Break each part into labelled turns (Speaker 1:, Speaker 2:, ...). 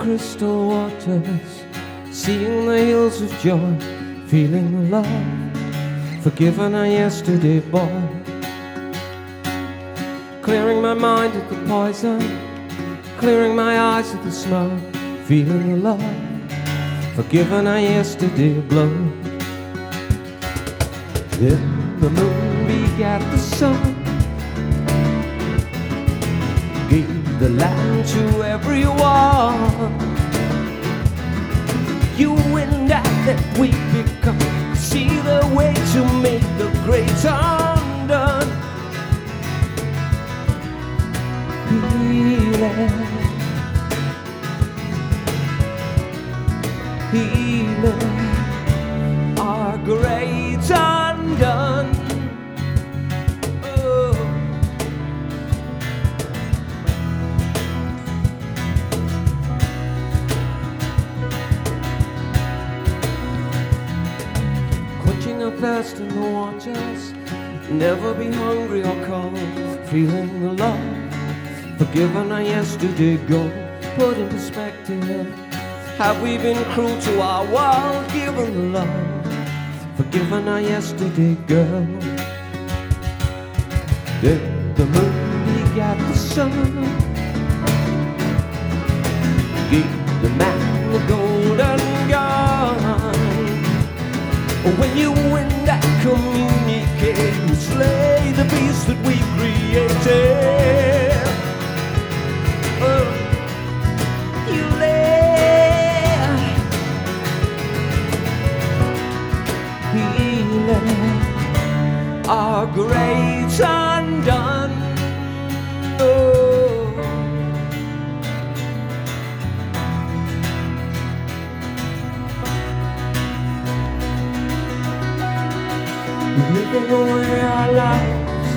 Speaker 1: crystal waters, seeing the hills of joy, feeling the love, forgiven a yesterday boy. Clearing my mind of the poison, clearing my eyes of the smoke, feeling the love, forgiven a yesterday blow. Then the moon begat the sun, gave the land to everyone. You and I that we become, see the way to make the great undone. Healing, healing, our great thirst in the waters. Never be hungry or cold, feeling the love, forgiven our yesterday go. Put in perspective, have we been cruel to our world? Given the love, forgiven our yesterday girl. Did the moon begat the sun, gave the man the golden When you and I communicate, we slay the beast that we living away our lives.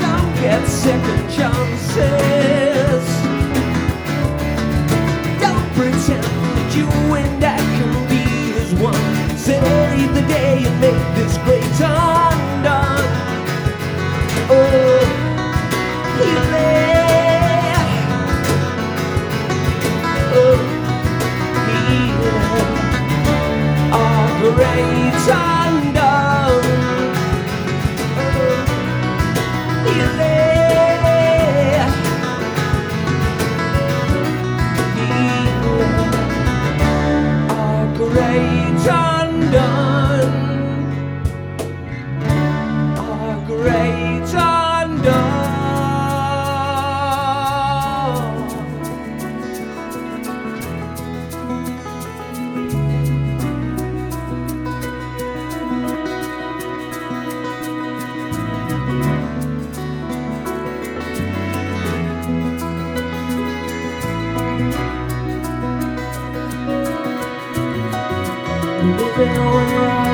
Speaker 1: Don't get second chances. Don't pretend that you and Living where I